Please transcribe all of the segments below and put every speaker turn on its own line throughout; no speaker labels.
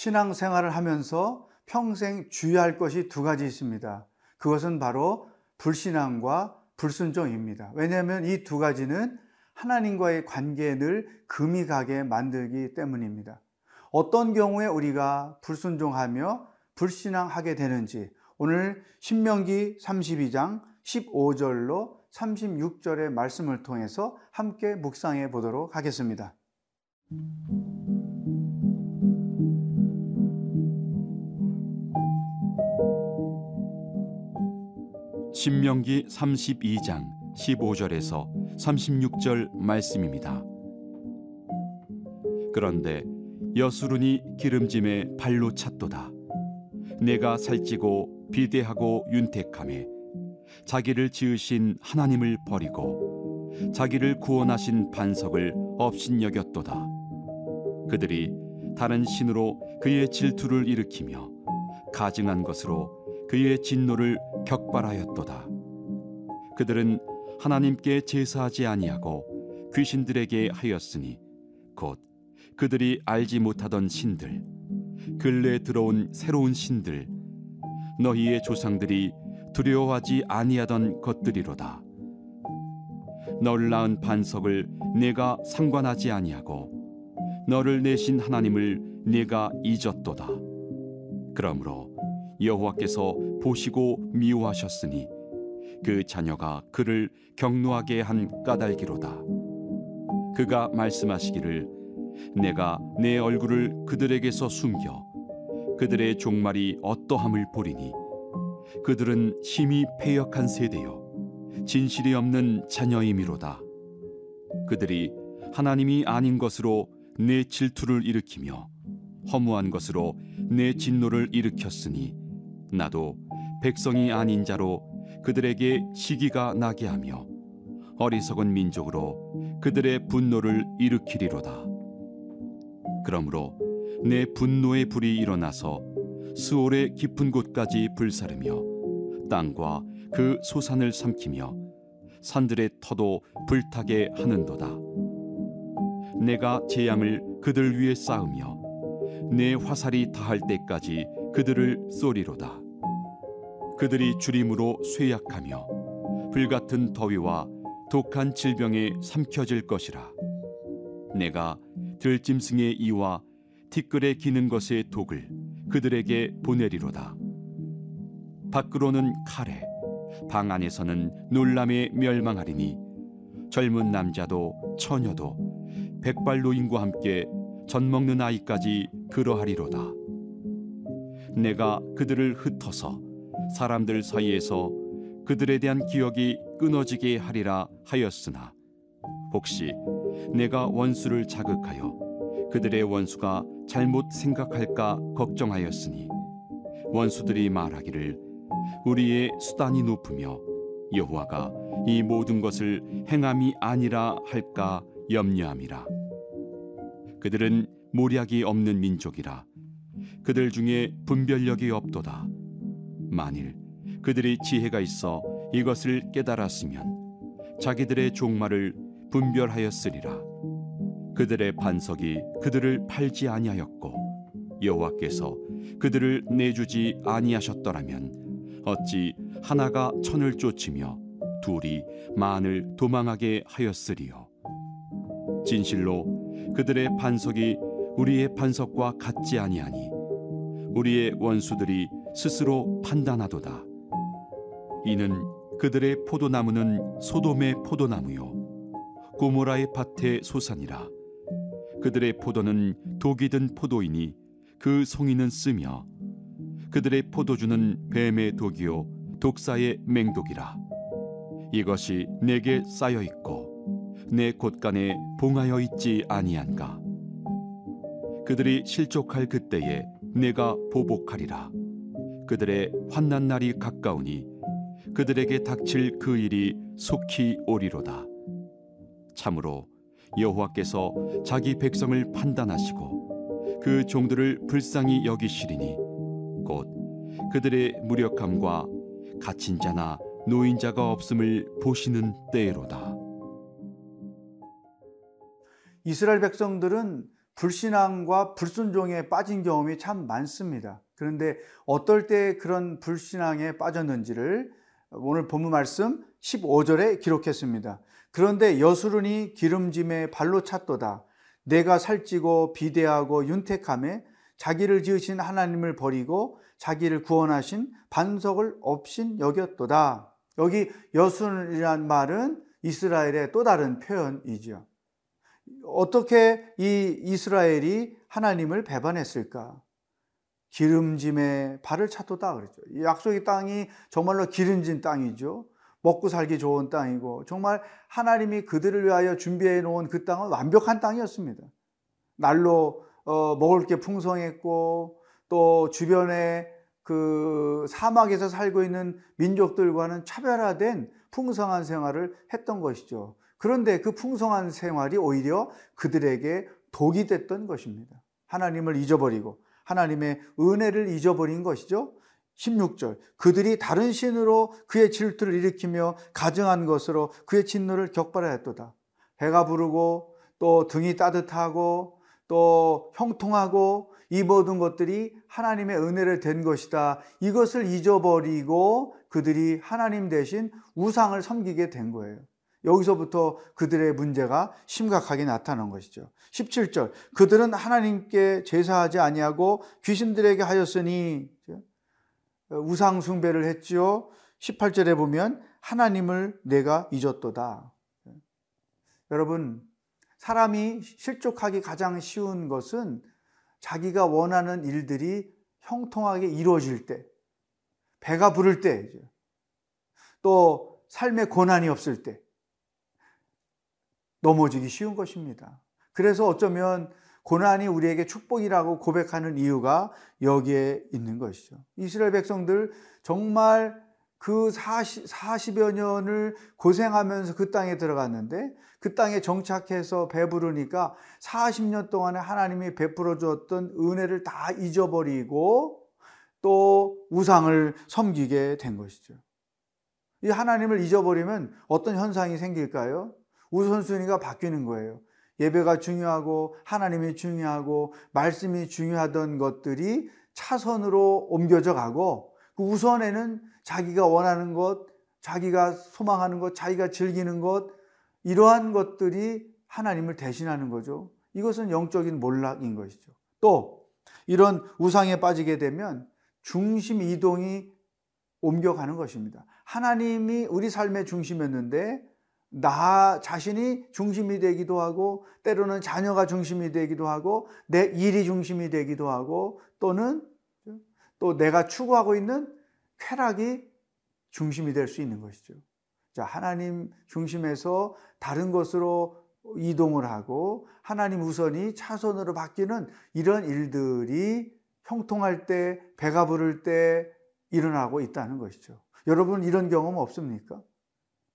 신앙생활을 하면서 평생 주의할 것이 두 가지 있습니다. 그것은 바로 불신앙과 불순종입니다. 왜냐하면 이 두 가지는 하나님과의 관계에 늘 금이 가게 만들기 때문입니다. 어떤 경우에 우리가 불순종하며 불신앙하게 되는지 오늘 신명기 32장 15절로 36절의 말씀을 통해서 함께 묵상해 보도록 하겠습니다.
신명기 32장 15절에서 36절 말씀입니다. 그런데 여수run이 기름짐에 발로 찼도다. 내가 살찌고 비대하고 윤택함에 자기를 지으신 하나님을 버리고 자기를 구원하신 반석을 업신여겼도다. 그들이 다른 신으로 그의 질투를 일으키며 가증한 것으로 그의 진노를 격발하였도다. 그들은 하나님께 제사하지 아니하고 귀신들에게 하였으니 곧 그들이 알지 못하던 신들 근래 들어온 새로운 신들 너희의 조상들이 두려워하지 아니하던 것들이로다. 너를 낳은 반석을 내가 상관하지 아니하고 너를 내신 하나님을 내가 잊었도다. 그러므로 여호와께서 보시고 미워하셨으니 그 자녀가 그를 경노하게 한 까닭이로다. 그가 말씀하시기를 내가 내 얼굴을 그들에게서 숨겨 그들의 종말이 어떠함을 보리니 그들은 힘이 패역한 세대요 진실이 없는 자녀임이로다. 그들이 하나님이 아닌 것으로 내 질투를 일으키며 허무한 것으로 내 진노를 일으켰으니 나도 백성이 아닌 자로 그들에게 시기가 나게 하며 어리석은 민족으로 그들의 분노를 일으키리로다. 그러므로 내 분노의 불이 일어나서 스올의 깊은 곳까지 불사르며 땅과 그 소산을 삼키며 산들의 터도 불타게 하는도다. 내가 재앙을 그들 위에 쌓으며 내 화살이 다할 때까지 그들을 쏘리로다. 그들이 주림으로 쇠약하며 불같은 더위와 독한 질병에 삼켜질 것이라. 내가 들짐승의 이와 티끌에 기는 것의 독을 그들에게 보내리로다. 밖으로는 칼에, 방 안에서는 놀람에 멸망하리니 젊은 남자도 처녀도 백발 노인과 함께 젖 먹는 아이까지 그러하리로다. 내가 그들을 흩어서 사람들 사이에서 그들에 대한 기억이 끊어지게 하리라 하였으나 혹시 내가 원수를 자극하여 그들의 원수가 잘못 생각할까 걱정하였으니 원수들이 말하기를 우리의 수단이 높으며 여호와가 이 모든 것을 행함이 아니라 할까 염려함이라. 그들은 모략이 없는 민족이라 그들 중에 분별력이 없도다 만일 그들이 지혜가 있어 이것을 깨달았으면 자기들의 종말을 분별하였으리라. 그들의 반석이 그들을 팔지 아니하였고 여호와께서 그들을 내주지 아니하셨더라면 어찌 하나가 천을 쫓으며 둘이 만을 도망하게 하였으리요? 진실로 그들의 반석이 우리의 반석과 같지 아니하니 우리의 원수들이 스스로 판단하도다. 이는 그들의 포도나무는 소돔의 포도나무요 고모라의 밭의 소산이라. 그들의 포도는 독이 든 포도이니 그 송이는 쓰며 그들의 포도주는 뱀의 독이요 독사의 맹독이라. 이것이 내게 쌓여 있고 내 곳간에 봉하여 있지 아니한가? 그들이 실족할 그때에 내가 보복하리라 그들의 환난 날이 가까우니 그들에게 닥칠 그 일이 속히 오리로다 참으로 여호와께서 자기 백성을 판단하시고 그 종들을 불쌍히 여기시리니 곧 그들의 무력함과 갇힌 자나 노인자가 없음을 보시는 때로다.
이스라엘 백성들은 불신앙과 불순종에 빠진 경험이 참 많습니다. 그런데 어떨 때 그런 불신앙에 빠졌는지를 오늘 본문 말씀 15절에 기록했습니다. 그런데 여수run이 기름짐에 발로 찼도다. 내가 살찌고 비대하고 윤택함에 자기를 지으신 하나님을 버리고 자기를 구원하신 반석을 없인 여겼도다. 여기 여순이란 말은 이스라엘의 또 다른 표현이죠. 어떻게 이 이스라엘이 하나님을 배반했을까? 기름짐에 발을 찼도다 그랬죠. 약속의 땅이 정말로 기름진 땅이죠. 먹고 살기 좋은 땅이고 정말 하나님이 그들을 위하여 준비해 놓은 그 땅은 완벽한 땅이었습니다. 날로 어, 먹을 게 풍성했고 또 주변에 그 사막에서 살고 있는 민족들과는 차별화된 풍성한 생활을 했던 것이죠. 그런데 그 풍성한 생활이 오히려 그들에게 독이 됐던 것입니다. 하나님을 잊어버리고 하나님의 은혜를 잊어버린 것이죠. 16절. 그들이 다른 신으로 그의 질투를 일으키며 가증한 것으로 그의 진노를 격발하였도다. 배가 부르고 또 등이 따뜻하고 또 형통하고 이 모든 것들이 하나님의 은혜를 된 것이다. 이것을 잊어버리고 그들이 하나님 대신 우상을 섬기게 된 거예요. 여기서부터 그들의 문제가 심각하게 나타난 것이죠. 17절. 그들은 하나님께 제사하지 아니하고 귀신들에게 하였으니 우상 숭배를 했지요. 18절에 보면 하나님을 내가 잊었도다. 여러분, 사람이 실족하기 가장 쉬운 것은 자기가 원하는 일들이 형통하게 이루어질 때, 배가 부를 때, 또 삶에 고난이 없을 때, 넘어지기 쉬운 것입니다. 그래서 어쩌면 고난이 우리에게 축복이라고 고백하는 이유가 여기에 있는 것이죠. 이스라엘 백성들 정말 그 40, 40여 년을 고생하면서 그 땅에 들어갔는데 그 땅에 정착해서 배부르니까 40년 동안에 하나님이 베풀어 주었던 은혜를 다 잊어버리고 또 우상을 섬기게 된 것이죠. 이 하나님을 잊어버리면 어떤 현상이 생길까요? 우선순위가 바뀌는 거예요. 예배가 중요하고 하나님이 중요하고 말씀이 중요하던 것들이 차선으로 옮겨져 가고 그 우선에는 자기가 원하는 것, 자기가 소망하는 것, 자기가 즐기는 것 이러한 것들이 하나님을 대신하는 거죠. 이것은 영적인 몰락인 것이죠. 또 이런 우상에 빠지게 되면 중심 이동이 옮겨가는 것입니다. 하나님이 우리 삶의 중심이었는데 나 자신이 중심이 되기도 하고 때로는 자녀가 중심이 되기도 하고 내 일이 중심이 되기도 하고 또는 또 내가 추구하고 있는 쾌락이 중심이 될 수 있는 것이죠. 자, 하나님 중심에서 다른 것으로 이동을 하고 하나님 우선이 차선으로 바뀌는 이런 일들이 형통할 때, 배가 부를 때 일어나고 있다는 것이죠. 여러분 이런 경험 없습니까?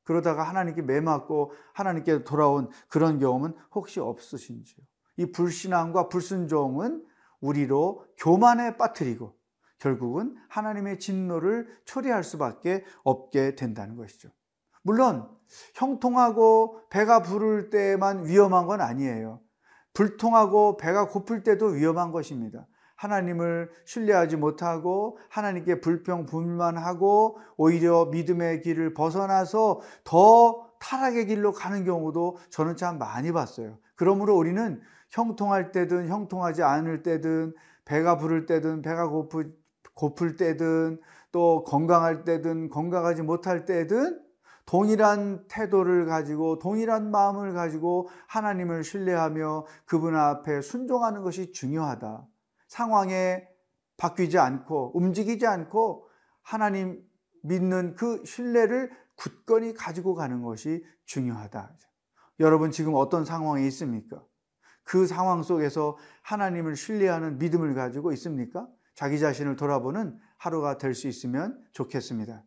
그러다가 하나님께 매맞고 하나님께 돌아온 그런 경험은 혹시 없으신지요? 이 불신앙과 불순종은 우리로 교만에 빠뜨리고 결국은 하나님의 진노를 초래할 수밖에 없게 된다는 것이죠. 물론 형통하고 배가 부를 때만 위험한 건 아니에요. 불통하고 배가 고플 때도 위험한 것입니다. 하나님을 신뢰하지 못하고 하나님께 불평 불만하고 오히려 믿음의 길을 벗어나서 더 타락의 길로 가는 경우도 저는 참 많이 봤어요. 그러므로 우리는 형통할 때든 형통하지 않을 때든 배가 부를 때든 배가 고프, 고플 때든 또 건강할 때든 건강하지 못할 때든 동일한 태도를 가지고 동일한 마음을 가지고 하나님을 신뢰하며 그분 앞에 순종하는 것이 중요하다. 상황에 바뀌지 않고 움직이지 않고 하나님 믿는 그 신뢰를 굳건히 가지고 가는 것이 중요하다. 여러분 지금 어떤 상황에 있습니까? 그 상황 속에서 하나님을 신뢰하는 믿음을 가지고 있습니까? 자기 자신을 돌아보는 하루가 될 수 있으면 좋겠습니다.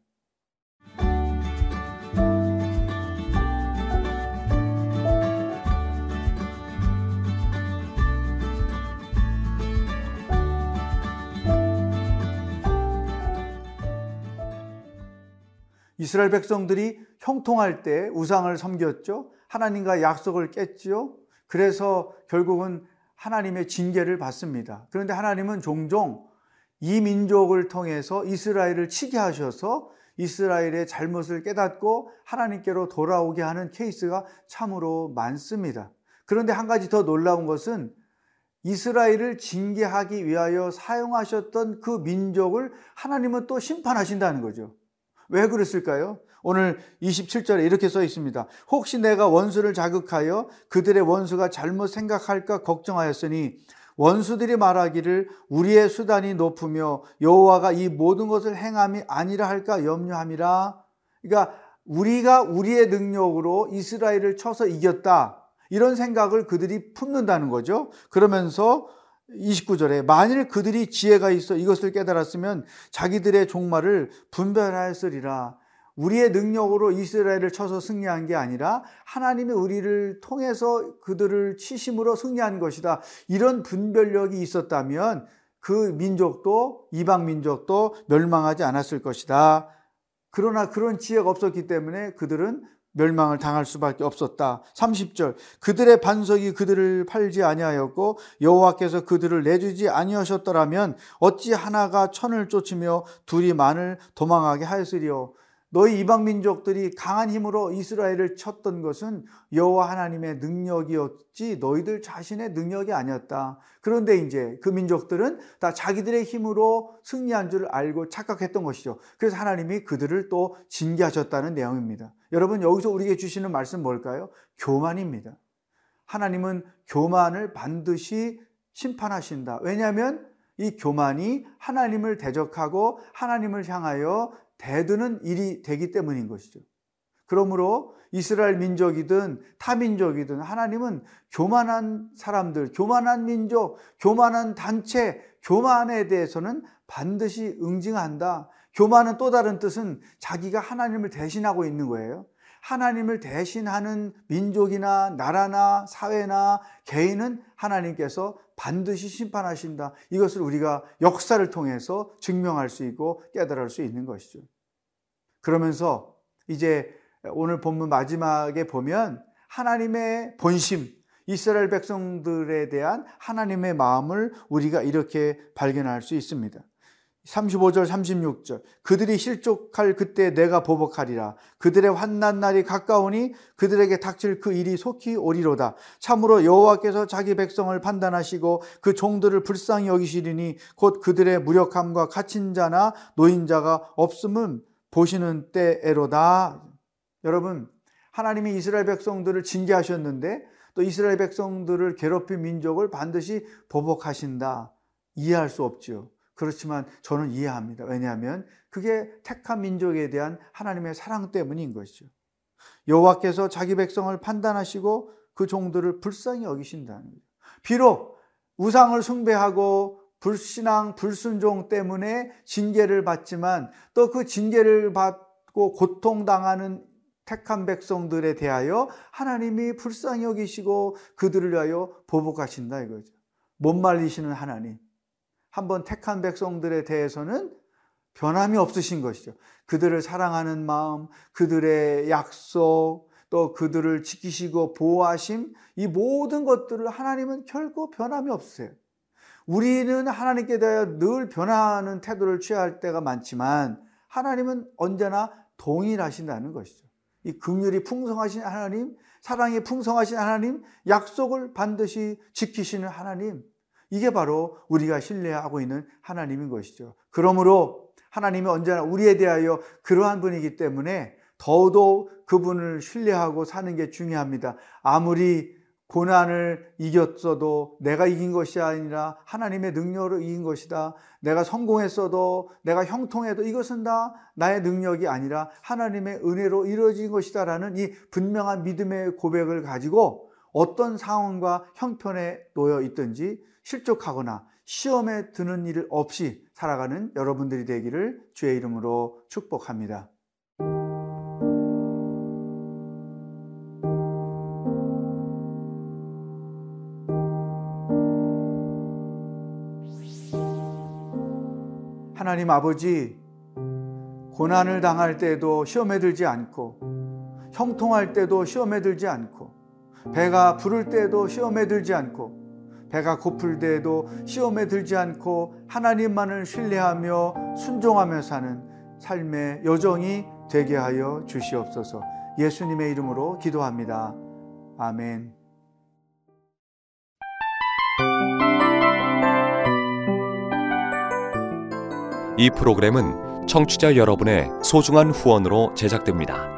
이스라엘 백성들이 형통할 때 우상을 섬겼죠. 하나님과 약속을 깼지요. 그래서 결국은 하나님의 징계를 받습니다. 그런데 하나님은 종종 이 민족을 통해서 이스라엘을 치게 하셔서 이스라엘의 잘못을 깨닫고 하나님께로 돌아오게 하는 케이스가 참으로 많습니다. 그런데 한 가지 더 놀라운 것은 이스라엘을 징계하기 위하여 사용하셨던 그 민족을 하나님은 또 심판하신다는 거죠. 왜 그랬을까요? 오늘 27절에 이렇게 써 있습니다. 혹시 내가 원수를 자극하여 그들의 원수가 잘못 생각할까 걱정하였으니 원수들이 말하기를 우리의 수단이 높으며 여호와가 이 모든 것을 행함이 아니라 할까 염려함이라. 그러니까 우리가 우리의 능력으로 이스라엘을 쳐서 이겼다. 이런 생각을 그들이 품는다는 거죠. 그러면서 29절에 만일 그들이 지혜가 있어 이것을 깨달았으면 자기들의 종말을 분별하였으리라. 우리의 능력으로 이스라엘을 쳐서 승리한 게 아니라 하나님의 우리를 통해서 그들을 치심으로 승리한 것이다. 이런 분별력이 있었다면 그 민족도 이방 민족도 멸망하지 않았을 것이다. 그러나 그런 지혜가 없었기 때문에 그들은 멸망을 당할 수밖에 없었다. 30절 그들의 반석이 그들을 팔지 아니하였고 여호와께서 그들을 내주지 아니하셨더라면 어찌 하나가 천을 쫓으며 둘이 만을 도망하게 하였으리요. 너희 이방 민족들이 강한 힘으로 이스라엘을 쳤던 것은 여호와 하나님의 능력이었지 너희들 자신의 능력이 아니었다. 그런데 이제 그 민족들은 다 자기들의 힘으로 승리한 줄 알고 착각했던 것이죠. 그래서 하나님이 그들을 또 징계하셨다는 내용입니다. 여러분 여기서 우리에게 주시는 말씀 뭘까요? 교만입니다. 하나님은 교만을 반드시 심판하신다. 왜냐하면 이 교만이 하나님을 대적하고 하나님을 향하여 대드는 일이 되기 때문인 것이죠. 그러므로 이스라엘 민족이든 타민족이든 하나님은 교만한 사람들, 교만한 민족, 교만한 단체, 교만에 대해서는 반드시 응징한다. 교만은 또 다른 뜻은 자기가 하나님을 대신하고 있는 거예요. 하나님을 대신하는 민족이나 나라나 사회나 개인은 하나님께서 반드시 심판하신다. 이것을 우리가 역사를 통해서 증명할 수 있고 깨달을 수 있는 것이죠. 그러면서 이제 오늘 본문 마지막에 보면 하나님의 본심, 이스라엘 백성들에 대한 하나님의 마음을 우리가 이렇게 발견할 수 있습니다. 35절 36절. 그들이 실족할 그때 내가 보복하리라. 그들의 환난 날이 가까우니 그들에게 닥칠 그 일이 속히 오리로다. 참으로 여호와께서 자기 백성을 판단하시고 그 종들을 불쌍히 여기시리니 곧 그들의 무력함과 갇힌 자나 노인자가 없음은 보시는 때에로다. 여러분 하나님이 이스라엘 백성들을 징계하셨는데 또 이스라엘 백성들을 괴롭힌 민족을 반드시 보복하신다. 이해할 수 없지요 그렇지만 저는 이해합니다. 왜냐하면 그게 택한 민족에 대한 하나님의 사랑 때문인 것이죠. 여호와께서 자기 백성을 판단하시고 그 종들을 불쌍히 여기신다는 거죠. 비록 우상을 숭배하고 불신앙, 불순종 때문에 징계를 받지만 또 그 징계를 받고 고통당하는 택한 백성들에 대하여 하나님이 불쌍히 여기시고 그들을 위하여 보복하신다 이거죠. 못 말리시는 하나님. 한번 택한 백성들에 대해서는 변함이 없으신 것이죠. 그들을 사랑하는 마음, 그들의 약속, 또 그들을 지키시고 보호하심, 이 모든 것들을 하나님은 결코 변함이 없으세요. 우리는 하나님께 대하여 늘 변하는 태도를 취할 때가 많지만 하나님은 언제나 동일하신다는 것이죠. 이 긍휼이 풍성하신 하나님, 사랑이 풍성하신 하나님, 약속을 반드시 지키시는 하나님, 이게 바로 우리가 신뢰하고 있는 하나님인 것이죠. 그러므로 하나님이 언제나 우리에 대하여 그러한 분이기 때문에 더더욱 그분을 신뢰하고 사는 게 중요합니다. 아무리 고난을 이겼어도 내가 이긴 것이 아니라 하나님의 능력으로 이긴 것이다. 내가 성공했어도 내가 형통해도 이것은 다 나의 능력이 아니라 하나님의 은혜로 이루어진 것이다라는 이 분명한 믿음의 고백을 가지고 어떤 상황과 형편에 놓여 있든지 실족하거나 시험에 드는 일 없이 살아가는 여러분들이 되기를 주의 이름으로 축복합니다. 하나님 아버지, 고난을 당할 때도 시험에 들지 않고, 형통할 때도 시험에 들지 않고, 배가 부를 때도 시험에 들지 않고, 배가 고플 때에도 시험에 들지 않고 하나님만을 신뢰하며 순종하며 사는 삶의 여정이 되게 하여 주시옵소서. 예수님의 이름으로 기도합니다. 아멘.
이 프로그램은 청취자 여러분의 소중한 후원으로 제작됩니다.